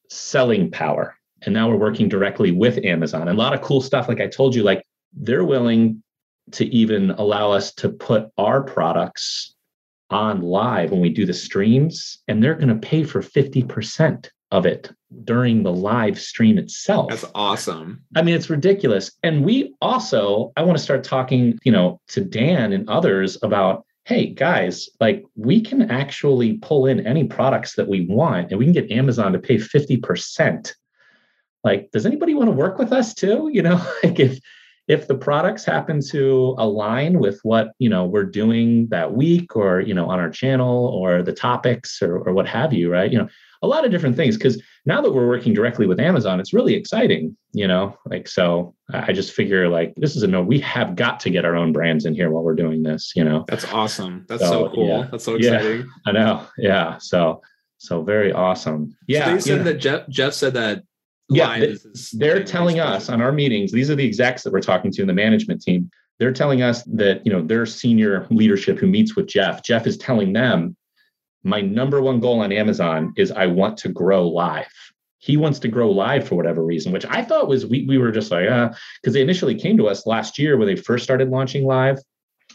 selling power and now we're working directly with amazon and a lot of cool stuff like i told you like they're willing to even allow us to put our products on live when we do the streams, and they're going to pay for 50% of it during the live stream itself. That's awesome. I mean, it's ridiculous. And we also, I want to start talking, you know, to Dan and others about, hey, guys, like we can actually pull in any products that we want and we can get Amazon to pay 50%. Like, does anybody want to work with us too? You know, like if if the products happen to align with what you know we're doing that week or you know on our channel or the topics or, or what have you right? You know a lot of different things because now that we're working directly with amazon it's really exciting you know? Like so i just figure like this is a no we have got to get our own brands in here while we're doing this you know? That's awesome. That's so, so cool. Yeah. that's so exciting. Yeah, i know. Yeah. So so very awesome. Yeah so they said that jeff jeff said that yeah, they, they're telling us on our meetings, these are the execs that we're talking to in the management team. They're telling us that, you know, their senior leadership who meets with Jeff, Jeff is telling them, my number one goal on Amazon is I want to grow live. He wants to grow live for whatever reason, which I thought was we, we were just like, uh, because they initially came to us last year when they first started launching live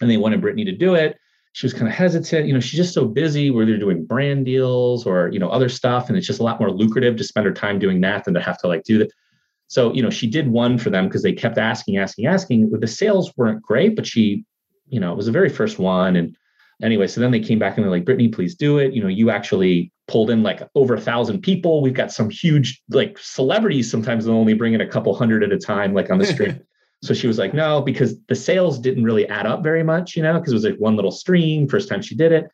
and they wanted Brittany to do it she was kind of hesitant. You know, she's just so busy where they're doing brand deals or, you know, other stuff. And it's just a lot more lucrative to spend her time doing that than to have to like do that. So, you know, she did one for them because they kept asking, asking, asking. The sales weren't great, but she, you know, it was the very first one. And anyway, so then they came back and they're like, Brittany, please do it. You know, you actually pulled in like over a thousand people. We've got some huge like celebrities. Sometimes they'll only bring in a couple hundred at a time, like on the stream. So she was like, no, because the sales didn't really add up very much, you know, because it was like one little stream, first time she did it.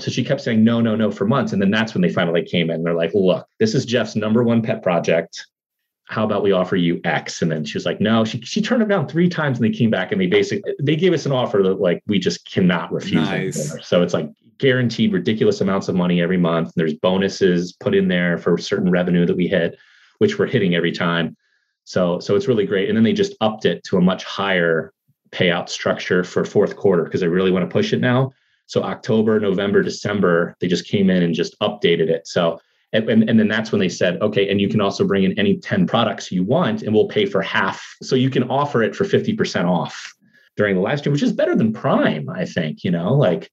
So she kept saying no, no, no for months. And then that's when they finally came in. They're like, look, this is Jeff's number one pet project. How about we offer you X? And then she was like, no, she, she turned it down three times and they came back and they basically, they gave us an offer that like, we just cannot refuse. Nice. So it's like guaranteed ridiculous amounts of money every month. And there's bonuses put in there for certain revenue that we hit, which we're hitting every time. So so it's really great. And then they just upped it to a much higher payout structure for fourth quarter because they really want to push it now. So October, November, December, they just came in and just updated it. So and, and then that's when they said, okay, and you can also bring in any 10 products you want and we'll pay for half. So you can offer it for 50% off during the live stream, which is better than Prime, I think, you know, like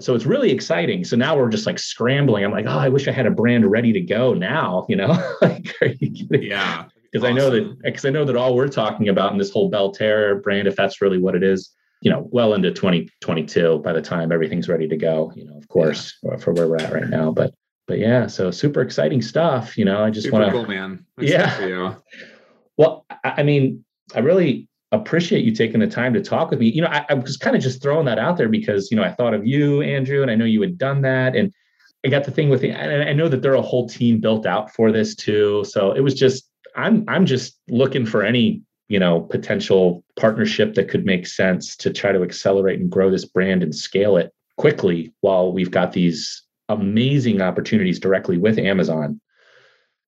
so it's really exciting. So now we're just like scrambling. I'm like, oh, I wish I had a brand ready to go now, you know? like, are you kidding? Yeah because awesome. I know that because I know that all we're talking about in this whole Belterra brand, if that's really what it is, you know, well into 2022 by the time everything's ready to go, you know, of course, yeah. for where we're at right now. But but yeah, so super exciting stuff. You know, I just want to cool, man. That's yeah. Well, I mean, I really appreciate you taking the time to talk with me. You know, I, I was kind of just throwing that out there because, you know, I thought of you, Andrew, and I know you had done that. And I got the thing with the, and I know that they're a whole team built out for this too. So it was just, I'm, I'm just looking for any, you know, potential partnership that could make sense to try to accelerate and grow this brand and scale it quickly while we've got these amazing opportunities directly with Amazon.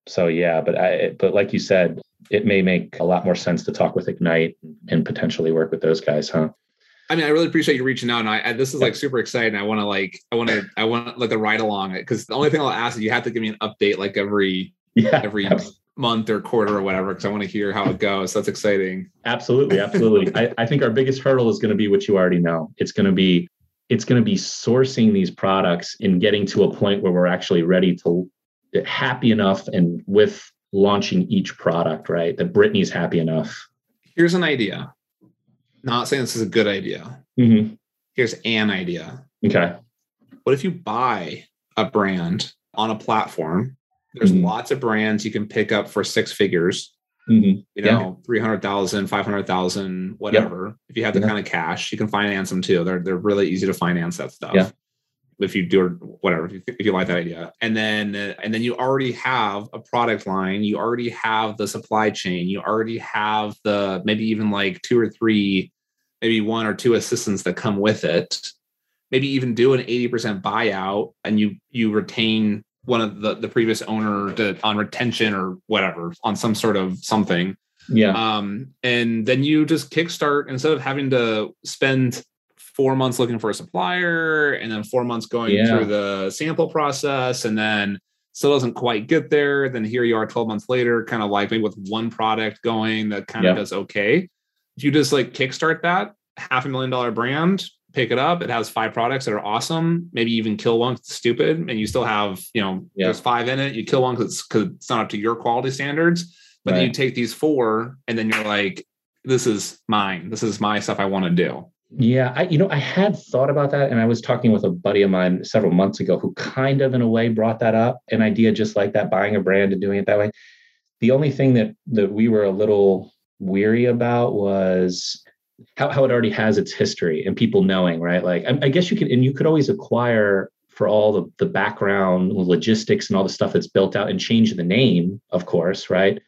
So yeah, but I, but like you said, it may make a lot more sense to talk with Ignite and potentially work with those guys, huh? I mean, I really appreciate you reaching out, and I, I this is like super exciting. I want to like, I want to, I want like the ride along it because the only thing I'll ask is you have to give me an update like every yeah, every absolutely. Month or quarter or whatever because I want to hear how it goes. So that's exciting. Absolutely, absolutely. I, I think our biggest hurdle is going to be what you already know. It's going to be it's going to be sourcing these products and getting to a point where we're actually ready to happy enough and with launching each product, right? That Brittany's happy enough. Here's an idea not saying this is a good idea. Mm-hmm. Here's an idea. Okay. What if you buy a brand on a platform? There's mm-hmm. lots of brands you can pick up for six figures. Mm-hmm. You know, yeah. 300,000, 500,000, whatever. Yep. If you have the yeah. kind of cash, you can finance them too. They're, they're really easy to finance that stuff. Yeah. If you do whatever, if you, if you like that idea, and then and then you already have a product line, you already have the supply chain, you already have the maybe even like two or three maybe one or two assistants that come with it maybe even do an 80% buyout and you you retain one of the the previous owner to, on retention or whatever on some sort of something. Yeah. Um and then you just kickstart instead of having to spend four months looking for a supplier and then four months going yeah. through the sample process and then still doesn't quite get there then here you are 12 months later kind of like maybe with one product going that kind of does okay. If you just like kickstart that half a million dollar brand, pick it up. It has five products that are awesome. Maybe even kill one because it's stupid, and you still have you know yeah. there's five in it. You kill one because it's, it's not up to your quality standards. But right. then you take these four, and then you're like, this is mine. This is my stuff I want to do. Yeah, I you know I had thought about that, and I was talking with a buddy of mine several months ago who kind of in a way brought that up, an idea just like that, buying a brand and doing it that way. The only thing that that we were a little weary about was how, how it already has its history and people knowing, right? Like, I, I guess you could, and you could always acquire for all the, the background logistics and all the stuff that's built out and change the name, of course, right?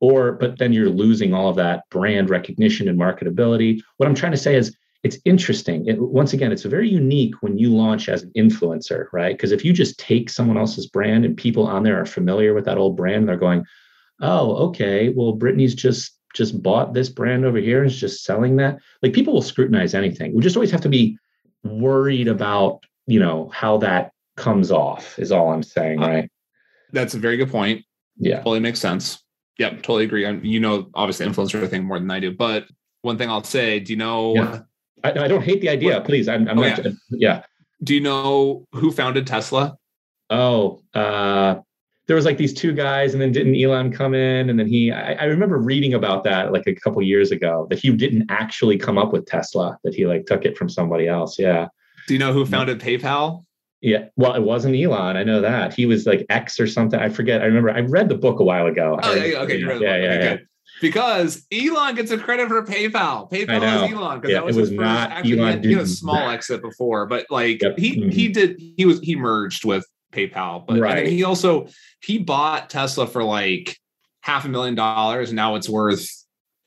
Or, but then you're losing all of that brand recognition and marketability. What I'm trying to say is, it's interesting. It, once again, it's very unique when you launch as an influencer, right? Because if you just take someone else's brand and people on there are familiar with that old brand, they're going, oh, okay, well, Brittany's just just bought this brand over here and is just selling that. Like people will scrutinize anything. We just always have to be worried about, you know, how that comes off is all I'm saying, uh, right? That's a very good point. Yeah. Totally makes sense. Yep, totally agree. I, you know, obviously influencer thing more than I do, but one thing I'll say, do you know yeah. I, I, don't hate the idea, what? please. I'm, I'm oh, not yeah. yeah. Do you know who founded Tesla? Oh, uh there was like these two guys, and then didn't Elon come in? And then he, I, I remember reading about that like a couple years ago that he didn't actually come up with Tesla, that he like took it from somebody else. Yeah. Do you know who founded PayPal? Yeah, well, it wasn't Elon. I know that he was like X or something. I forget. I remember I read the book a while ago. Oh, yeah, okay, you read yeah, yeah, okay, yeah. Because Elon gets a credit for PayPal. PayPal is Elon because yeah, that was, it was not actually, Elon. He had, he had a small exit before, but like yep. he mm-hmm. he did he was he merged with PayPal, but right. he also he bought Tesla for like half a million dollars. And now it's worth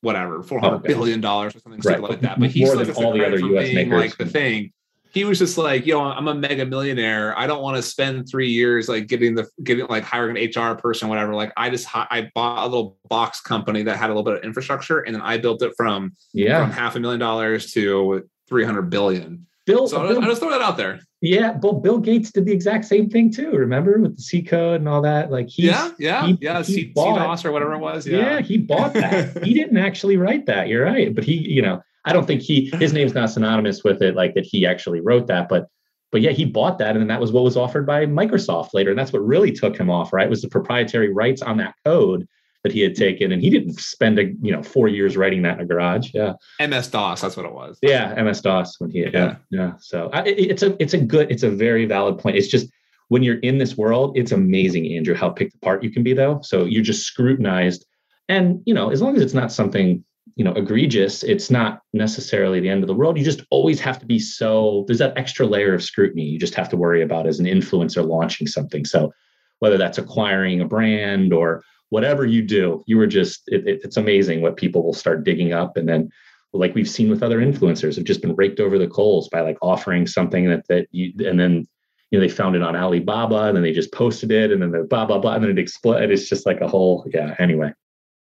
whatever four hundred okay. billion dollars or something right. like that. But he's like all the other U.S. makers. Like the thing, he was just like, yo, I'm a mega millionaire. I don't want to spend three years like getting the getting like hiring an HR person, whatever. Like I just I bought a little box company that had a little bit of infrastructure, and then I built it from yeah from half a million dollars to three hundred billion. Bill, so Bill, I just throw that out there. Yeah, but Bill Gates did the exact same thing too. Remember with the C code and all that? Like he, yeah, yeah, he, yeah, he C, bought, CDOS or whatever it was. Yeah, yeah he bought that. he didn't actually write that. You're right, but he, you know, I don't think he his name's not synonymous with it, like that he actually wrote that. But but yeah, he bought that, and then that was what was offered by Microsoft later, and that's what really took him off. Right, was the proprietary rights on that code that he had taken, and he didn't spend a you know four years writing that in a garage. Yeah, MS DOS, that's what it was. Yeah, MS DOS when he yeah yeah. yeah. So I, it's a it's a good it's a very valid point. It's just when you're in this world, it's amazing, Andrew, how picked apart you can be though. So you're just scrutinized, and you know as long as it's not something you know egregious it's not necessarily the end of the world you just always have to be so there's that extra layer of scrutiny you just have to worry about as an influencer launching something so whether that's acquiring a brand or whatever you do you were just it, it, it's amazing what people will start digging up and then like we've seen with other influencers have just been raked over the coals by like offering something that that you and then you know they found it on alibaba and then they just posted it and then the blah blah blah and then it exploded it's just like a whole yeah anyway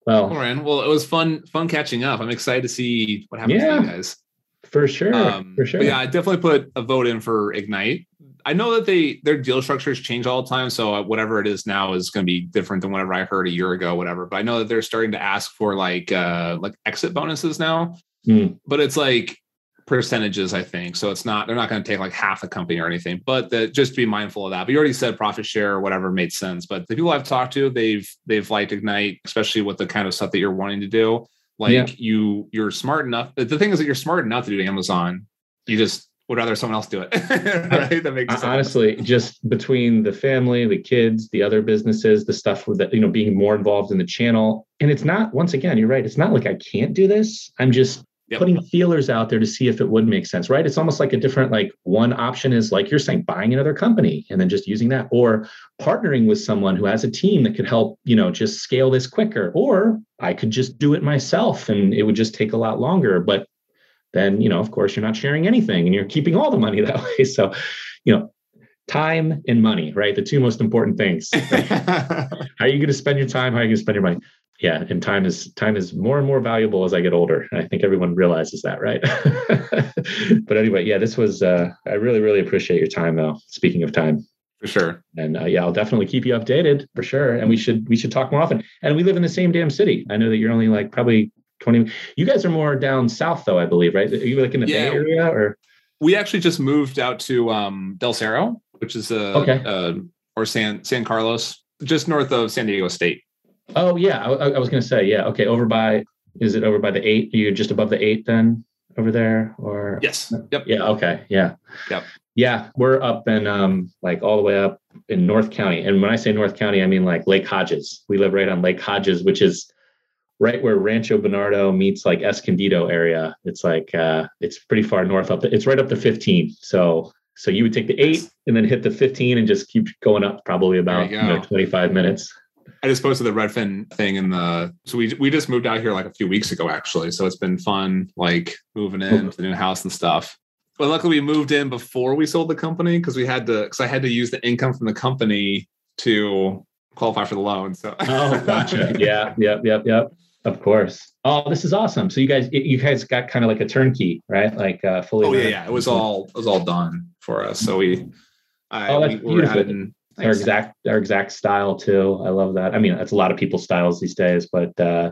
well, Ryan, well, it was fun, fun catching up. I'm excited to see what happens yeah, to you guys. For sure. Um, for sure. Yeah, I definitely put a vote in for Ignite. I know that they their deal structures change all the time, so uh, whatever it is now is going to be different than whatever I heard a year ago, whatever. But I know that they're starting to ask for like uh like exit bonuses now. Mm. But it's like percentages, I think. So it's not they're not going to take like half the company or anything, but the, just be mindful of that. But you already said profit share or whatever made sense. But the people I've talked to, they've they've liked Ignite, especially with the kind of stuff that you're wanting to do. Like yeah. you you're smart enough. The thing is that you're smart enough to do Amazon. You just would rather someone else do it. right? That makes sense. honestly just between the family, the kids, the other businesses, the stuff with that, you know, being more involved in the channel. And it's not, once again, you're right. It's not like I can't do this. I'm just yep. putting feelers out there to see if it would make sense, right? It's almost like a different, like one option is like you're saying, buying another company and then just using that, or partnering with someone who has a team that could help, you know, just scale this quicker. Or I could just do it myself and it would just take a lot longer. But then, you know, of course, you're not sharing anything and you're keeping all the money that way. So, you know, time and money, right? The two most important things. How are you going to spend your time? How are you going to spend your money? yeah and time is time is more and more valuable as i get older i think everyone realizes that right but anyway yeah this was uh, i really really appreciate your time though speaking of time for sure and uh, yeah i'll definitely keep you updated for sure and we should we should talk more often and we live in the same damn city i know that you're only like probably 20 you guys are more down south though i believe right are you like in the yeah, bay area or we actually just moved out to um del cerro which is uh, okay. uh or san san carlos just north of san diego state Oh yeah, I, I was going to say yeah. Okay, over by is it over by the eight? Are you just above the eight then over there or? Yes. Yep. Yeah. Okay. Yeah. Yep. Yeah, we're up in um like all the way up in North County, and when I say North County, I mean like Lake Hodges. We live right on Lake Hodges, which is right where Rancho Bernardo meets like Escondido area. It's like uh it's pretty far north up. The, it's right up to 15. So so you would take the eight and then hit the 15 and just keep going up probably about you, you know 25 minutes. I just posted the Redfin thing in the so we we just moved out here like a few weeks ago actually. So it's been fun like moving in to the new house and stuff. But luckily we moved in before we sold the company because we had to because I had to use the income from the company to qualify for the loan. So oh gotcha. yeah, yep, yep, yep. Of course. Oh, this is awesome. So you guys you guys got kind of like a turnkey, right? Like uh fully Oh yeah, yeah. It was all it was all done for us. So we I, oh, that's we, we in our exact our exact style too. I love that. I mean, that's a lot of people's styles these days, but uh,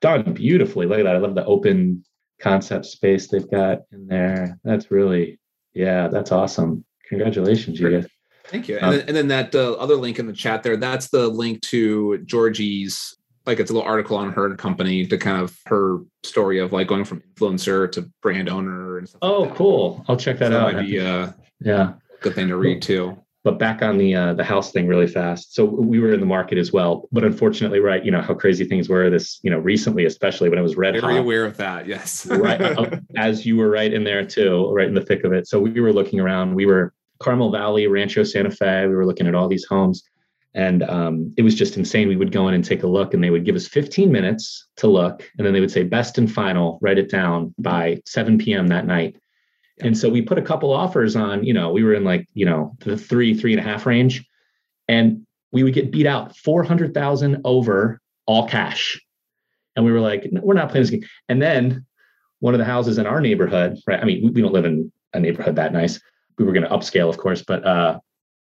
done beautifully. Look at that. I love the open concept space they've got in there. That's really, yeah, that's awesome. Congratulations, you guys. Thank you. And, um, then, and then that uh, other link in the chat there, that's the link to Georgie's, like it's a little article on her company to kind of her story of like going from influencer to brand owner and stuff. Oh, like cool. I'll check that so out. That might be, uh, yeah, good thing to read too but back on the uh, the house thing really fast. So we were in the market as well, but unfortunately, right, you know how crazy things were. This, you know, recently, especially when it was red Very hot. aware of that, yes. right, uh, as you were right in there too, right in the thick of it. So we were looking around. We were Carmel Valley, Rancho Santa Fe. We were looking at all these homes, and um, it was just insane. We would go in and take a look, and they would give us 15 minutes to look, and then they would say best and final, write it down by 7 p.m. that night and so we put a couple offers on, you know, we were in like, you know, the three, three and a half range. And we would get beat out 400,000 over all cash. And we were like, we're not playing this game. And then one of the houses in our neighborhood, right? I mean, we, we don't live in a neighborhood that nice. We were going to upscale, of course, but uh,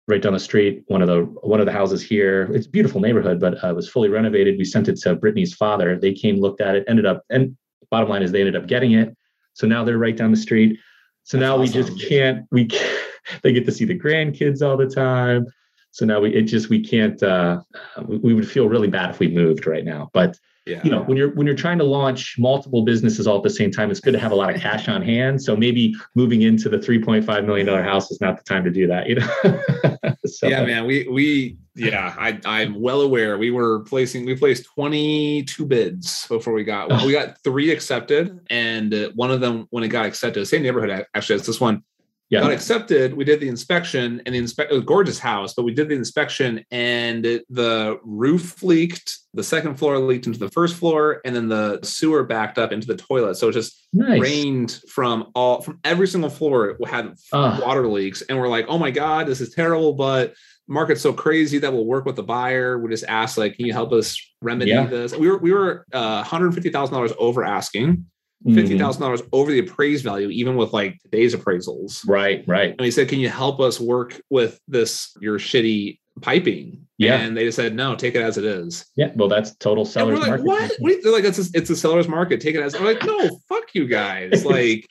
right down the street, one of the one of the houses here, it's a beautiful neighborhood, but uh, was fully renovated. We sent it to Brittany's father. They came, looked at it, ended up, and bottom line is they ended up getting it. So now they're right down the street. So That's now awesome. we just can't, we can't, they get to see the grandkids all the time. So now we, it just, we can't, uh, we would feel really bad if we moved right now. But, yeah. you know, when you're, when you're trying to launch multiple businesses all at the same time, it's good to have a lot of cash on hand. So maybe moving into the $3.5 million house is not the time to do that, you know? so, yeah, man, we, we, yeah, I, I'm well aware. We were placing, we placed 22 bids before we got, we got three accepted. And uh, one of them, when it got accepted, same neighborhood, actually, it's this one. Yeah. Got accepted. We did the inspection and the inspect, was a gorgeous house, but we did the inspection and it, the roof leaked, the second floor leaked into the first floor, and then the sewer backed up into the toilet. So it just Nice. rained from all from every single floor it had Ah. water leaks and we're like oh my god this is terrible but the market's so crazy that we'll work with the buyer we just asked like can you help us remedy Yeah. this we were we were uh, $150000 over asking Mhm. $50000 over the appraised value even with like today's appraisals Right, right. and he said can you help us work with this your shitty piping Yeah. and they just said no take it as it is Yeah. Well, that's total and seller's we're like, market. what? what? They're like, it's a, it's a seller's market. Take it as. I'm like, no, fuck you guys. Like,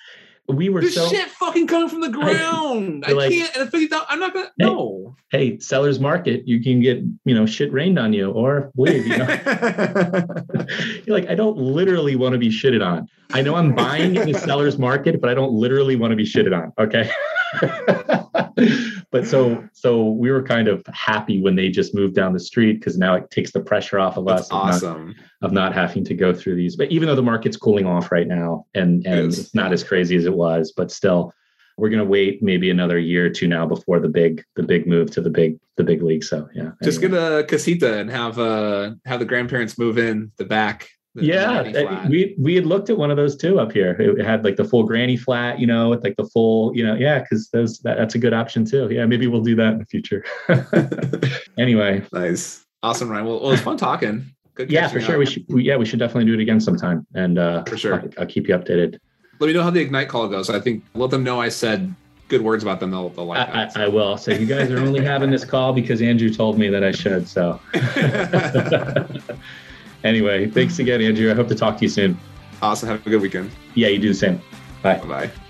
We were this so shit fucking coming from the ground. I like- can't. And fifty thousand. I'm not gonna. No. hey, seller's market. You can get you know shit rained on you or leave. You know, you're like, I don't literally want to be shitted on. I know I'm buying in the seller's market, but I don't literally want to be shitted on. Okay. but so so we were kind of happy when they just moved down the street because now it takes the pressure off of That's us of not- awesome. of not having to go through these. But even though the market's cooling off right now and and Yes. it's not as crazy as it was, but still we're gonna wait maybe another year or two now before the big the big move to the big the big league. So yeah. Just anyway. get a casita and have uh have the grandparents move in the back. The- the yeah, nanny uh, we we had looked at one of those too up here. It had like the full granny flat, you know, with like the full, you know, yeah, because those that, that's a good option too. Yeah, maybe we'll do that in the future. anyway, nice, awesome, Ryan. Well, well, it was fun talking. Good yeah, for sure. up. We should, we, yeah, we should definitely do it again sometime, and uh, For sure. I'll, I'll keep you updated. Let me know how the ignite call goes. I think let them know I said good words about them. They'll, they'll like I, that. I, I will. So you guys are only having this call because Andrew told me that I should. So anyway, thanks again, Andrew. I hope to talk to you soon. awesome. Have a good weekend. Yeah, you do the same. Bye. Bye bye.